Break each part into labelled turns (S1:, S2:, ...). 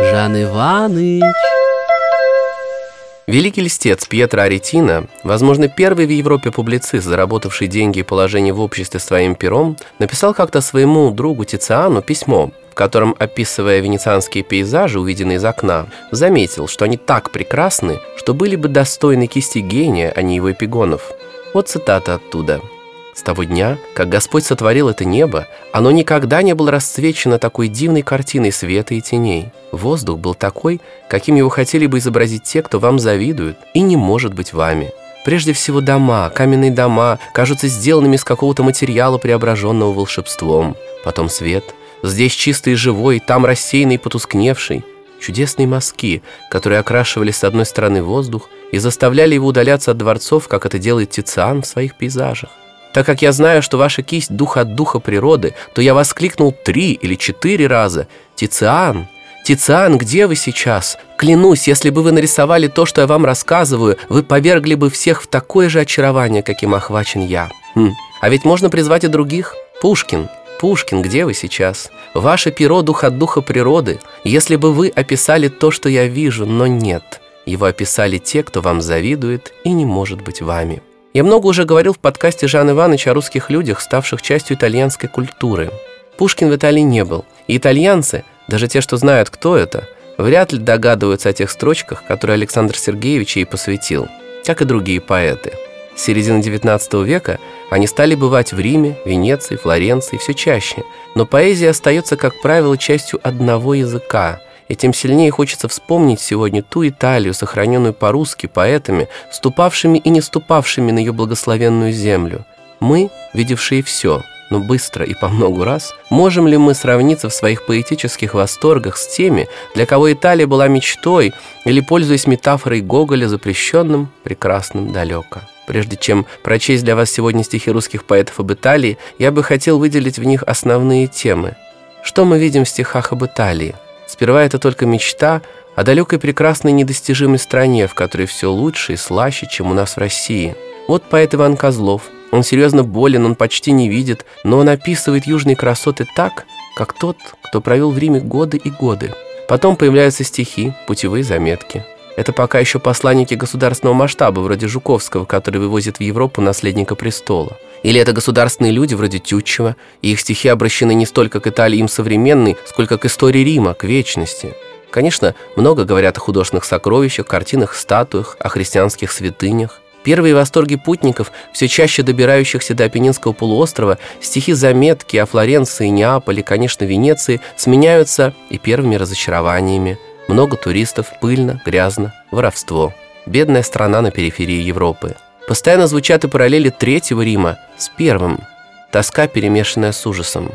S1: Жан Иваныч.
S2: Великий льстец Пьетро Аретино, возможно, первый в Европе публицист, заработавший деньги и положение в обществе своим пером, написал как-то своему другу Тициану письмо, в котором, описывая венецианские пейзажи, увиденные из окна, заметил, что они так прекрасны, что были бы достойны кисти гения, а не его эпигонов. Вот цитата оттуда – с того дня, как Господь сотворил это небо, оно никогда не было расцвечено такой дивной картиной света и теней. Воздух был такой, каким его хотели бы изобразить те, кто вам завидует и не может быть вами. Прежде всего дома, каменные дома, кажутся сделанными из какого-то материала, преображенного волшебством. Потом свет, здесь чистый и живой, там рассеянный и потускневший. Чудесные мазки, которые окрашивали с одной стороны воздух и заставляли его удаляться от дворцов, как это делает Тициан в своих пейзажах. Так как я знаю, что ваша кисть – дух от духа природы, то я воскликнул три или четыре раза «Тициан! Тициан, где вы сейчас? Клянусь, если бы вы нарисовали то, что я вам рассказываю, вы повергли бы всех в такое же очарование, каким охвачен я. Хм. А ведь можно призвать и других. Пушкин, Пушкин, где вы сейчас? Ваше перо – дух от духа природы. Если бы вы описали то, что я вижу, но нет. Его описали те, кто вам завидует и не может быть вами. Я много уже говорил в подкасте Жан Ивановича о русских людях, ставших частью итальянской культуры. Пушкин в Италии не был, и итальянцы, даже те, что знают, кто это, вряд ли догадываются о тех строчках, которые Александр Сергеевич ей посвятил, как и другие поэты. С середины XIX века они стали бывать в Риме, Венеции, Флоренции все чаще, но поэзия остается, как правило, частью одного языка – и тем сильнее хочется вспомнить сегодня ту Италию, сохраненную по-русски поэтами, ступавшими и не ступавшими на ее благословенную землю. Мы, видевшие все, но быстро и по многу раз, можем ли мы сравниться в своих поэтических восторгах с теми, для кого Италия была мечтой или, пользуясь метафорой Гоголя, запрещенным, прекрасным далеко? Прежде чем прочесть для вас сегодня стихи русских поэтов об Италии, я бы хотел выделить в них основные темы. Что мы видим в стихах об Италии? Сперва это только мечта о далекой прекрасной недостижимой стране, в которой все лучше и слаще, чем у нас в России. Вот поэт Иван Козлов. Он серьезно болен, он почти не видит, но он описывает южные красоты так, как тот, кто провел в Риме годы и годы. Потом появляются стихи, путевые заметки. Это пока еще посланники государственного масштаба, вроде Жуковского, который вывозит в Европу наследника престола. Или это государственные люди вроде Тютчева, и их стихи обращены не столько к Италии им современной, сколько к истории Рима, к вечности. Конечно, много говорят о художественных сокровищах, картинах, статуях, о христианских святынях. Первые восторги путников, все чаще добирающихся до Апеннинского полуострова, стихи-заметки о Флоренции, Неаполе, конечно, Венеции, сменяются и первыми разочарованиями. Много туристов, пыльно, грязно, воровство. Бедная страна на периферии Европы. Постоянно звучат и параллели Третьего Рима с Первым. Тоска, перемешанная с ужасом.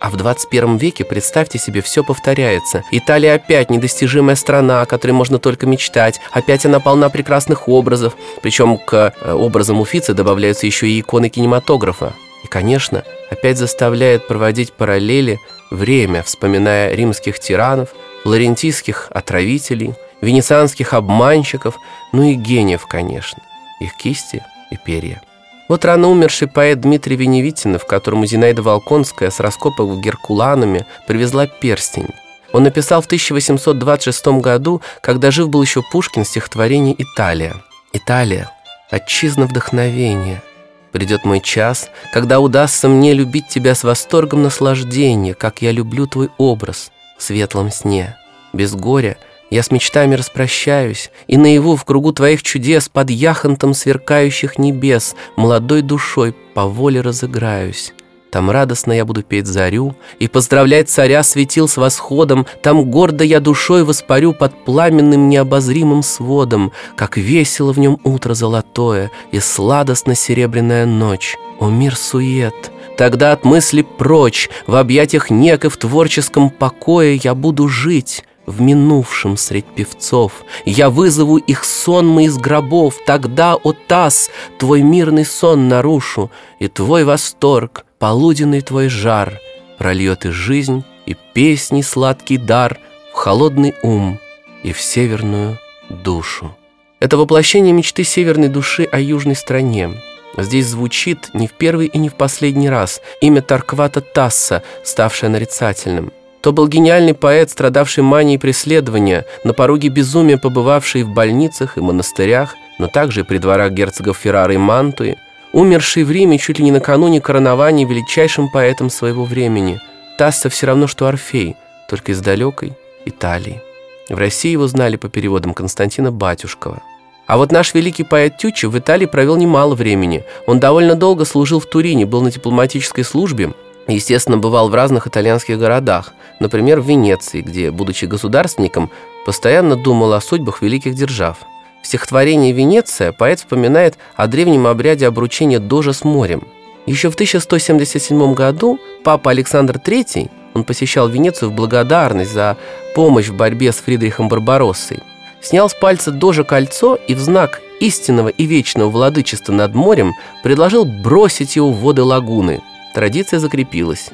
S2: А в 21 веке, представьте себе, все повторяется. Италия опять недостижимая страна, о которой можно только мечтать. Опять она полна прекрасных образов. Причем к э, образам Уфицы добавляются еще и иконы кинематографа. И, конечно, опять заставляет проводить параллели время, вспоминая римских тиранов, флорентийских отравителей, венецианских обманщиков, ну и гениев, конечно их кисти и перья. Вот рано умерший поэт Дмитрий Веневитинов, которому Зинаида Волконская с раскопок в Геркуланами привезла перстень. Он написал в 1826 году, когда жив был еще Пушкин, стихотворение «Италия». «Италия, отчизна вдохновения. Придет мой час, когда удастся мне любить тебя с восторгом наслаждения, как я люблю твой образ в светлом сне. Без горя я с мечтами распрощаюсь, и наяву в кругу твоих чудес под яхонтом сверкающих небес молодой душой по воле разыграюсь. Там радостно я буду петь зарю и поздравлять царя светил с восходом, там гордо я душой воспарю под пламенным необозримым сводом, как весело в нем утро золотое и сладостно серебряная ночь. О, мир сует! Тогда от мысли прочь, в объятиях нек и в творческом покое я буду жить, в минувшем средь певцов. Я вызову их сонмы из гробов, Тогда, о таз, твой мирный сон нарушу, И твой восторг, полуденный твой жар Прольет и жизнь, и песни сладкий дар В холодный ум и в северную душу. Это воплощение мечты северной души о южной стране. Здесь звучит не в первый и не в последний раз имя Тарквата Тасса, ставшее нарицательным – То был гениальный поэт, страдавший манией преследования, на пороге безумия побывавший в больницах и монастырях, но также и при дворах герцогов Феррары и Мантуи, умерший в Риме чуть ли не накануне коронования величайшим поэтом своего времени. Тассо все равно, что Орфей, только из далекой Италии. В России его знали по переводам Константина Батюшкова. А вот наш великий поэт Тючев в Италии провел немало времени. Он довольно долго служил в Турине, был на дипломатической службе, естественно, бывал в разных итальянских городах, например, в Венеции, где, будучи государственником, постоянно думал о судьбах великих держав. В стихотворении «Венеция» поэт вспоминает о древнем обряде обручения Дожа с морем. Еще в 1177 году папа Александр III, он посещал Венецию в благодарность за помощь в борьбе с Фридрихом Барбароссой, снял с пальца Дожа кольцо и в знак истинного и вечного владычества над морем предложил бросить его в воды лагуны. Традиция закрепилась.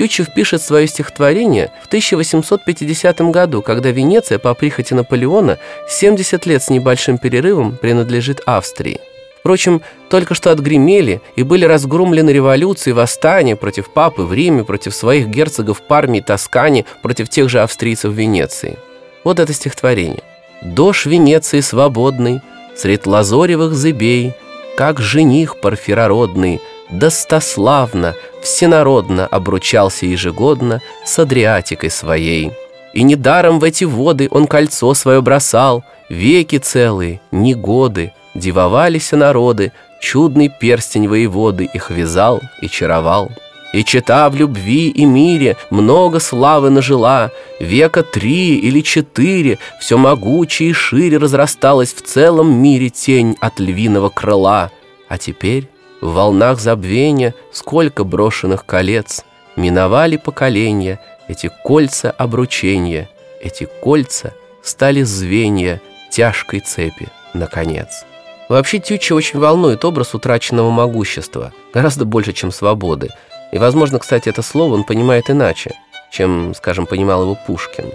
S2: Тютчев пишет свое стихотворение в 1850 году, когда Венеция по прихоти Наполеона 70 лет с небольшим перерывом принадлежит Австрии. Впрочем, только что отгремели и были разгромлены революции, восстания против папы в Риме, против своих герцогов Парми и Тоскани, против тех же австрийцев Венеции. Вот это стихотворение. Дождь Венеции свободный, Сред лазоревых зыбей, Как жених парфирородный, Достославно, всенародно Обручался ежегодно С Адриатикой своей. И недаром в эти воды Он кольцо свое бросал, Веки целые, не годы, Дивовались народы, Чудный перстень воеводы Их вязал и чаровал. И чита в любви и мире много славы нажила, Века три или четыре, все могучее и шире Разрасталась в целом мире тень от львиного крыла. А теперь в волнах забвения сколько брошенных колец Миновали поколения эти кольца обручения, Эти кольца стали звенья тяжкой цепи, наконец. Вообще Тючи очень волнует образ утраченного могущества, гораздо больше, чем свободы – и, возможно, кстати, это слово он понимает иначе, чем, скажем, понимал его Пушкин.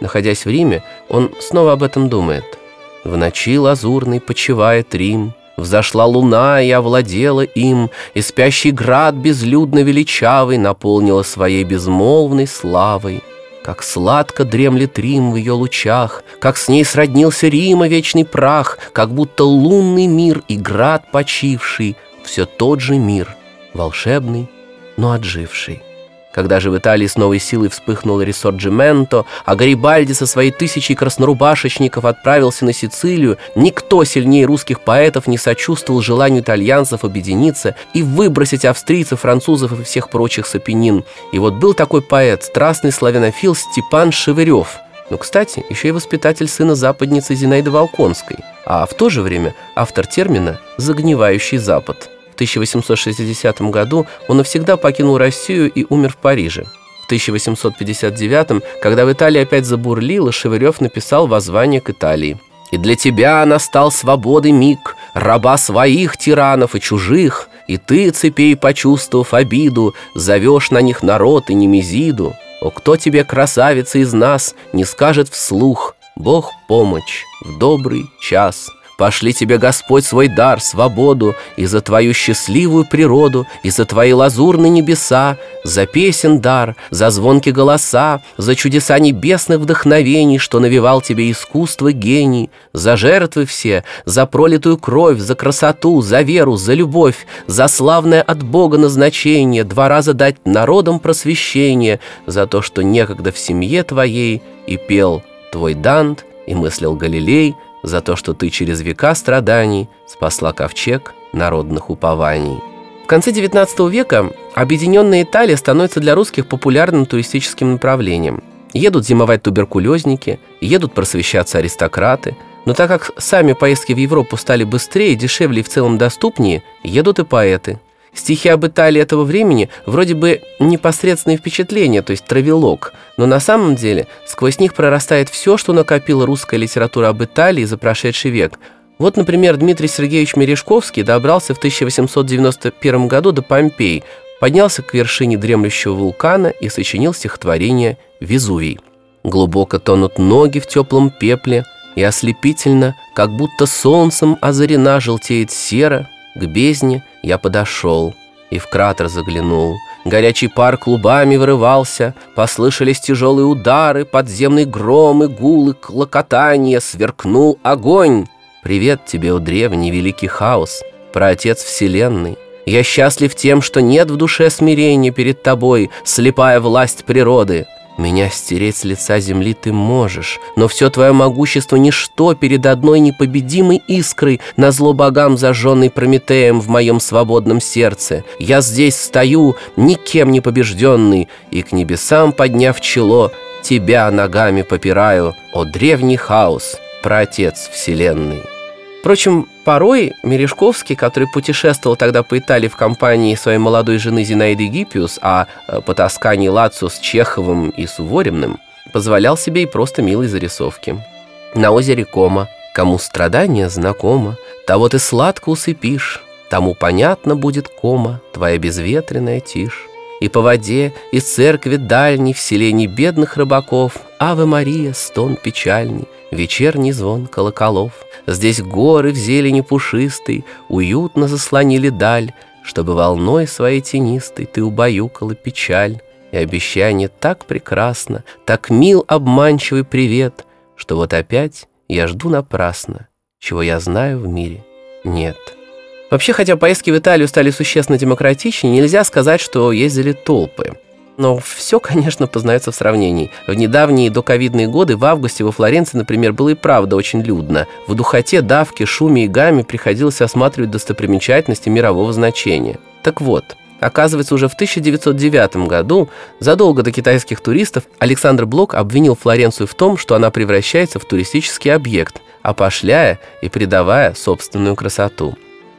S2: Находясь в Риме, он снова об этом думает. «В ночи лазурной почивает Рим, Взошла луна и овладела им, И спящий град безлюдно величавый Наполнила своей безмолвной славой. Как сладко дремлет Рим в ее лучах, Как с ней сроднился Рима вечный прах, Как будто лунный мир и град почивший, Все тот же мир, волшебный но отживший. Когда же в Италии с новой силой вспыхнул Рисорджименто, а Гарибальди со своей тысячей краснорубашечников отправился на Сицилию, никто сильнее русских поэтов не сочувствовал желанию итальянцев объединиться и выбросить австрийцев, французов и всех прочих сапенин. И вот был такой поэт, страстный славянофил Степан Шевырев – ну, кстати, еще и воспитатель сына западницы Зинаиды Волконской, а в то же время автор термина «загнивающий Запад». 1860 году он навсегда покинул Россию и умер в Париже. В 1859, когда в Италии опять забурлило, Шевырев написал воззвание к Италии. «И для тебя настал свободы миг, раба своих тиранов и чужих, и ты, цепей почувствовав обиду, зовешь на них народ и немезиду. О, кто тебе, красавица из нас, не скажет вслух, Бог помощь в добрый час». Пошли тебе, Господь, свой дар, свободу, И за твою счастливую природу, И за твои лазурные небеса, За песен дар, за звонкие голоса, За чудеса небесных вдохновений, Что навевал тебе искусство гений, За жертвы все, за пролитую кровь, За красоту, за веру, за любовь, За славное от Бога назначение, Два раза дать народам просвещение, За то, что некогда в семье твоей И пел твой Дант, и мыслил Галилей — за то, что ты через века страданий спасла ковчег народных упований. В конце XIX века объединенная Италия становится для русских популярным туристическим направлением. Едут зимовать туберкулезники, едут просвещаться аристократы, но так как сами поездки в Европу стали быстрее, дешевле и в целом доступнее, едут и поэты – Стихи об Италии этого времени вроде бы непосредственные впечатления, то есть травелок, но на самом деле сквозь них прорастает все, что накопила русская литература об Италии за прошедший век. Вот, например, Дмитрий Сергеевич Мережковский добрался в 1891 году до Помпеи, поднялся к вершине дремлющего вулкана и сочинил стихотворение «Везувий». Глубоко тонут ноги в теплом пепле, и ослепительно, как будто солнцем озарена желтеет сера, к бездне я подошел и в кратер заглянул, горячий пар клубами вырывался, послышались тяжелые удары, подземный гром и гулы, клокотание, сверкнул огонь. Привет тебе, о древний великий хаос, праотец вселенной. Я счастлив тем, что нет в душе смирения перед тобой, слепая власть природы. Меня стереть с лица земли ты можешь, но все твое могущество ничто перед одной непобедимой искрой на зло богам, зажженной Прометеем в моем свободном сердце. Я здесь стою, никем не побежденный, и к небесам подняв чело, тебя ногами попираю, о древний хаос, праотец вселенной. Впрочем, порой Мережковский, который путешествовал тогда по Италии в компании своей молодой жены Зинаиды Гиппиус, а э, по Тоскане Лацу с Чеховым и Суворимным, позволял себе и просто милые зарисовки. На озере Кома, кому страдание знакомо, того ты сладко усыпишь, тому понятно будет кома, твоя безветренная тишь. И по воде, из церкви дальней, в селении бедных рыбаков, Аве Мария, стон печальный, вечерний звон колоколов. Здесь горы в зелени пушистой Уютно заслонили даль, Чтобы волной своей тенистой Ты убаюкала печаль. И обещание так прекрасно, Так мил обманчивый привет, Что вот опять я жду напрасно, Чего я знаю в мире нет. Вообще, хотя поездки в Италию стали существенно демократичнее, нельзя сказать, что ездили толпы. Но все, конечно, познается в сравнении. В недавние доковидные годы в августе во Флоренции, например, было и правда очень людно. В духоте, давке, шуме и гамме приходилось осматривать достопримечательности мирового значения. Так вот, Оказывается, уже в 1909 году, задолго до китайских туристов, Александр Блок обвинил Флоренцию в том, что она превращается в туристический объект, опошляя и придавая собственную красоту.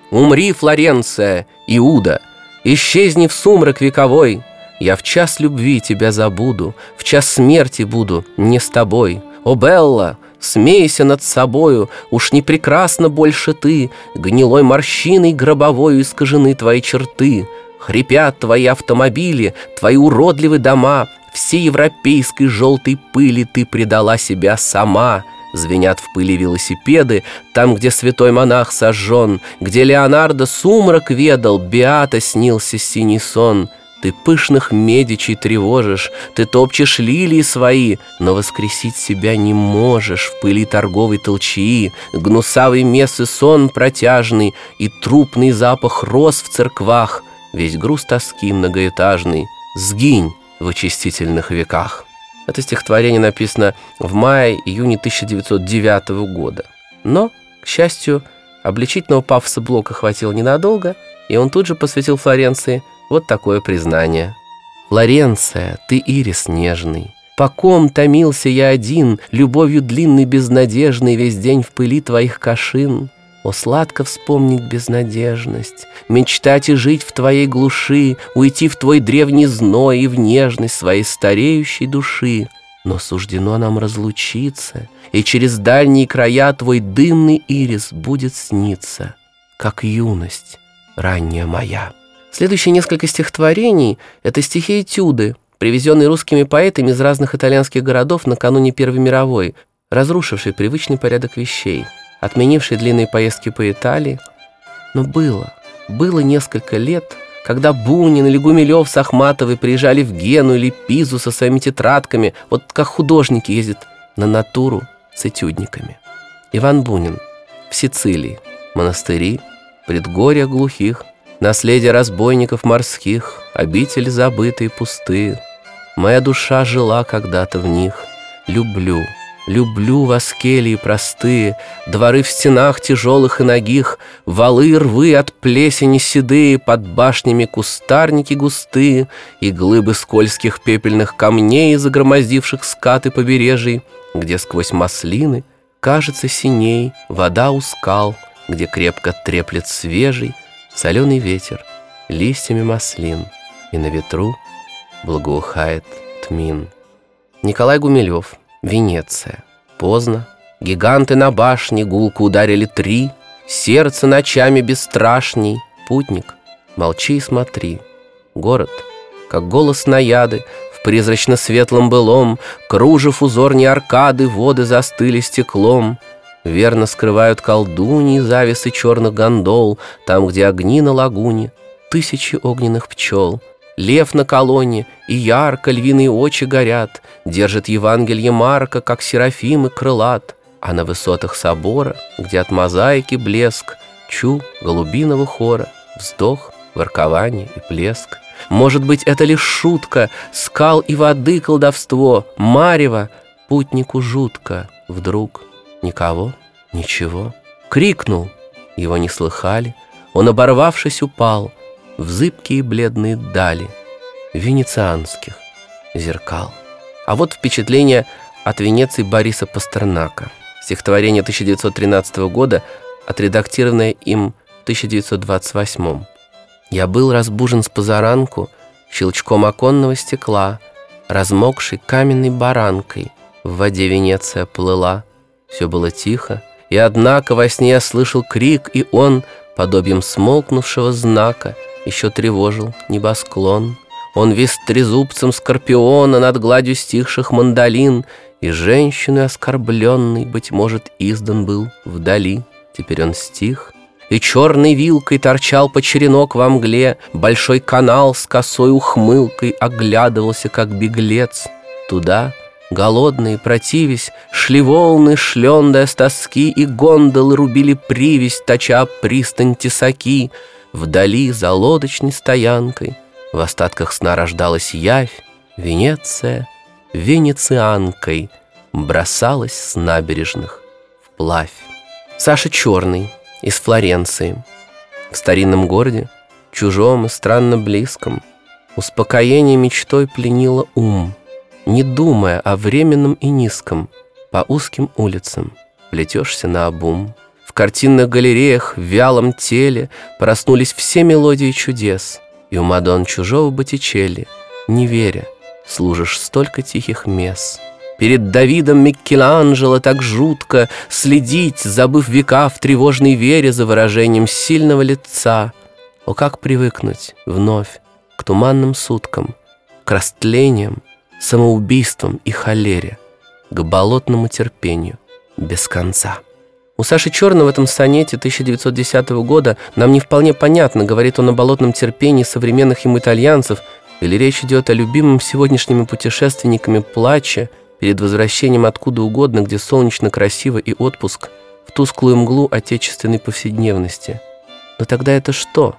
S2: «Умри, Флоренция, Иуда! Исчезни в сумрак вековой! Я в час любви тебя забуду, В час смерти буду не с тобой. О, Белла, смейся над собою, Уж не прекрасно больше ты, Гнилой морщиной гробовою Искажены твои черты. Хрипят твои автомобили, Твои уродливые дома, Всей европейской желтой пыли Ты предала себя сама — Звенят в пыли велосипеды, там, где святой монах сожжен, Где Леонардо сумрак ведал, Беата снился синий сон — ты пышных медичей тревожишь, Ты топчешь лилии свои, Но воскресить себя не можешь В пыли торговой толчии, Гнусавый мес и сон протяжный И трупный запах роз в церквах, Весь груз тоски многоэтажный. Сгинь в очистительных веках. Это стихотворение написано в мае-июне 1909 года. Но, к счастью, обличительного пафоса Блока хватило ненадолго, и он тут же посвятил Флоренции вот такое признание. «Флоренция, ты ирис нежный, по ком томился я один, Любовью длинной безнадежной Весь день в пыли твоих кашин? О, сладко вспомнить безнадежность, Мечтать и жить в твоей глуши, Уйти в твой древний зной И в нежность своей стареющей души. Но суждено нам разлучиться, И через дальние края Твой дымный ирис будет сниться, Как юность ранняя моя. Следующие несколько стихотворений — это стихи-этюды, привезенные русскими поэтами из разных итальянских городов накануне Первой мировой, разрушившие привычный порядок вещей, отменившие длинные поездки по Италии. Но было, было несколько лет, когда Бунин или Гумилев с Ахматовой приезжали в Гену или Пизу со своими тетрадками, вот как художники ездят на натуру с этюдниками. Иван Бунин в Сицилии, монастыри, предгорья глухих, Наследие разбойников морских, Обители забытые пустые. Моя душа жила когда-то в них. Люблю, люблю вас келии простые, Дворы в стенах тяжелых и ногих, Валы и рвы от плесени седые, Под башнями кустарники густые, И глыбы скользких пепельных камней, Загромоздивших скаты побережий, Где сквозь маслины кажется синей Вода у скал, где крепко треплет свежий, Соленый ветер, листьями маслин, И на ветру благоухает тмин. Николай Гумилев, Венеция. Поздно. Гиганты на башне гулку ударили три. Сердце ночами бесстрашней. Путник, молчи и смотри. Город, как голос наяды, В призрачно-светлом былом, Кружев узорни аркады, Воды застыли стеклом — Верно скрывают колдуньи завесы черных гондол, Там, где огни на лагуне, Тысячи огненных пчел. Лев на колонне, и ярко львиные очи горят, Держит Евангелие Марка, как серафимы крылат. А на высотах собора, где от мозаики блеск, Чу голубиного хора, вздох, воркование и плеск. Может быть, это лишь шутка, скал и воды колдовство, Марева, путнику жутко, вдруг никого, ничего. Крикнул, его не слыхали, он, оборвавшись, упал В зыбкие бледные дали Венецианских зеркал. А вот впечатление от Венеции Бориса Пастернака. Стихотворение 1913 года, отредактированное им в 1928. «Я был разбужен с позаранку щелчком оконного стекла, размокшей каменной баранкой, в воде Венеция плыла. Все было тихо, и однако во сне я слышал крик, и он, подобием смолкнувшего знака, еще тревожил небосклон. Он вис трезубцем скорпиона над гладью стихших мандолин, и женщиной оскорбленный, быть может, издан был вдали. Теперь он стих, и черной вилкой торчал по черенок во мгле, большой канал с косой ухмылкой оглядывался, как беглец. Туда, Голодные, противясь, шли волны, шлендая с тоски, И гондолы рубили привязь, точа пристань тесаки. Вдали, за лодочной стоянкой, В остатках сна рождалась явь, Венеция венецианкой Бросалась с набережных вплавь. Саша Черный из Флоренции. В старинном городе, чужом и странно близком, Успокоение мечтой пленило ум — не думая о временном и низком, по узким улицам плетешься на обум. В картинных галереях в вялом теле проснулись все мелодии чудес, и у Мадон чужого Боттичелли, не веря, служишь столько тихих мес. Перед Давидом Микеланджело так жутко следить, забыв века в тревожной вере за выражением сильного лица. О, как привыкнуть вновь к туманным суткам, к растлениям, самоубийством и холере, к болотному терпению без конца. У Саши Черного в этом сонете 1910 года нам не вполне понятно, говорит он о болотном терпении современных ему итальянцев, или речь идет о любимом сегодняшними путешественниками плаче перед возвращением откуда угодно, где солнечно, красиво и отпуск, в тусклую мглу отечественной повседневности. Но тогда это что?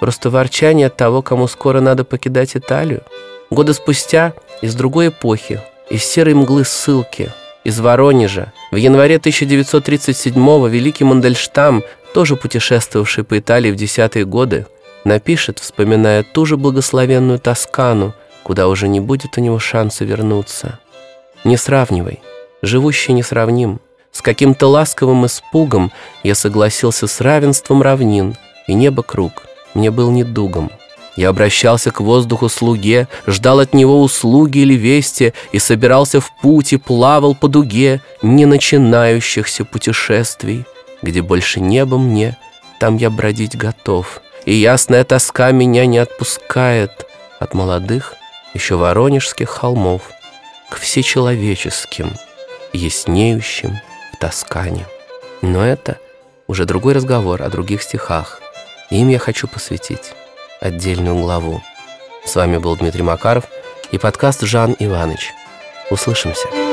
S2: Просто ворчание от того, кому скоро надо покидать Италию? Года спустя из другой эпохи, из серой мглы ссылки, из Воронежа, в январе 1937-го великий Мандельштам, тоже путешествовавший по Италии в десятые годы, напишет, вспоминая ту же благословенную Тоскану, куда уже не будет у него шанса вернуться. «Не сравнивай, живущий несравним. С каким-то ласковым испугом я согласился с равенством равнин, и небо круг мне был недугом». Я обращался к воздуху слуге, ждал от него услуги или вести и собирался в путь и плавал по дуге не начинающихся путешествий, где больше неба мне, там я бродить готов, и ясная тоска меня не отпускает от молодых, еще воронежских холмов к всечеловеческим, яснеющим в Тоскане. Но это уже другой разговор о других стихах. Им я хочу посвятить отдельную главу. С вами был Дмитрий Макаров и подкаст «Жан Иваныч». Услышимся.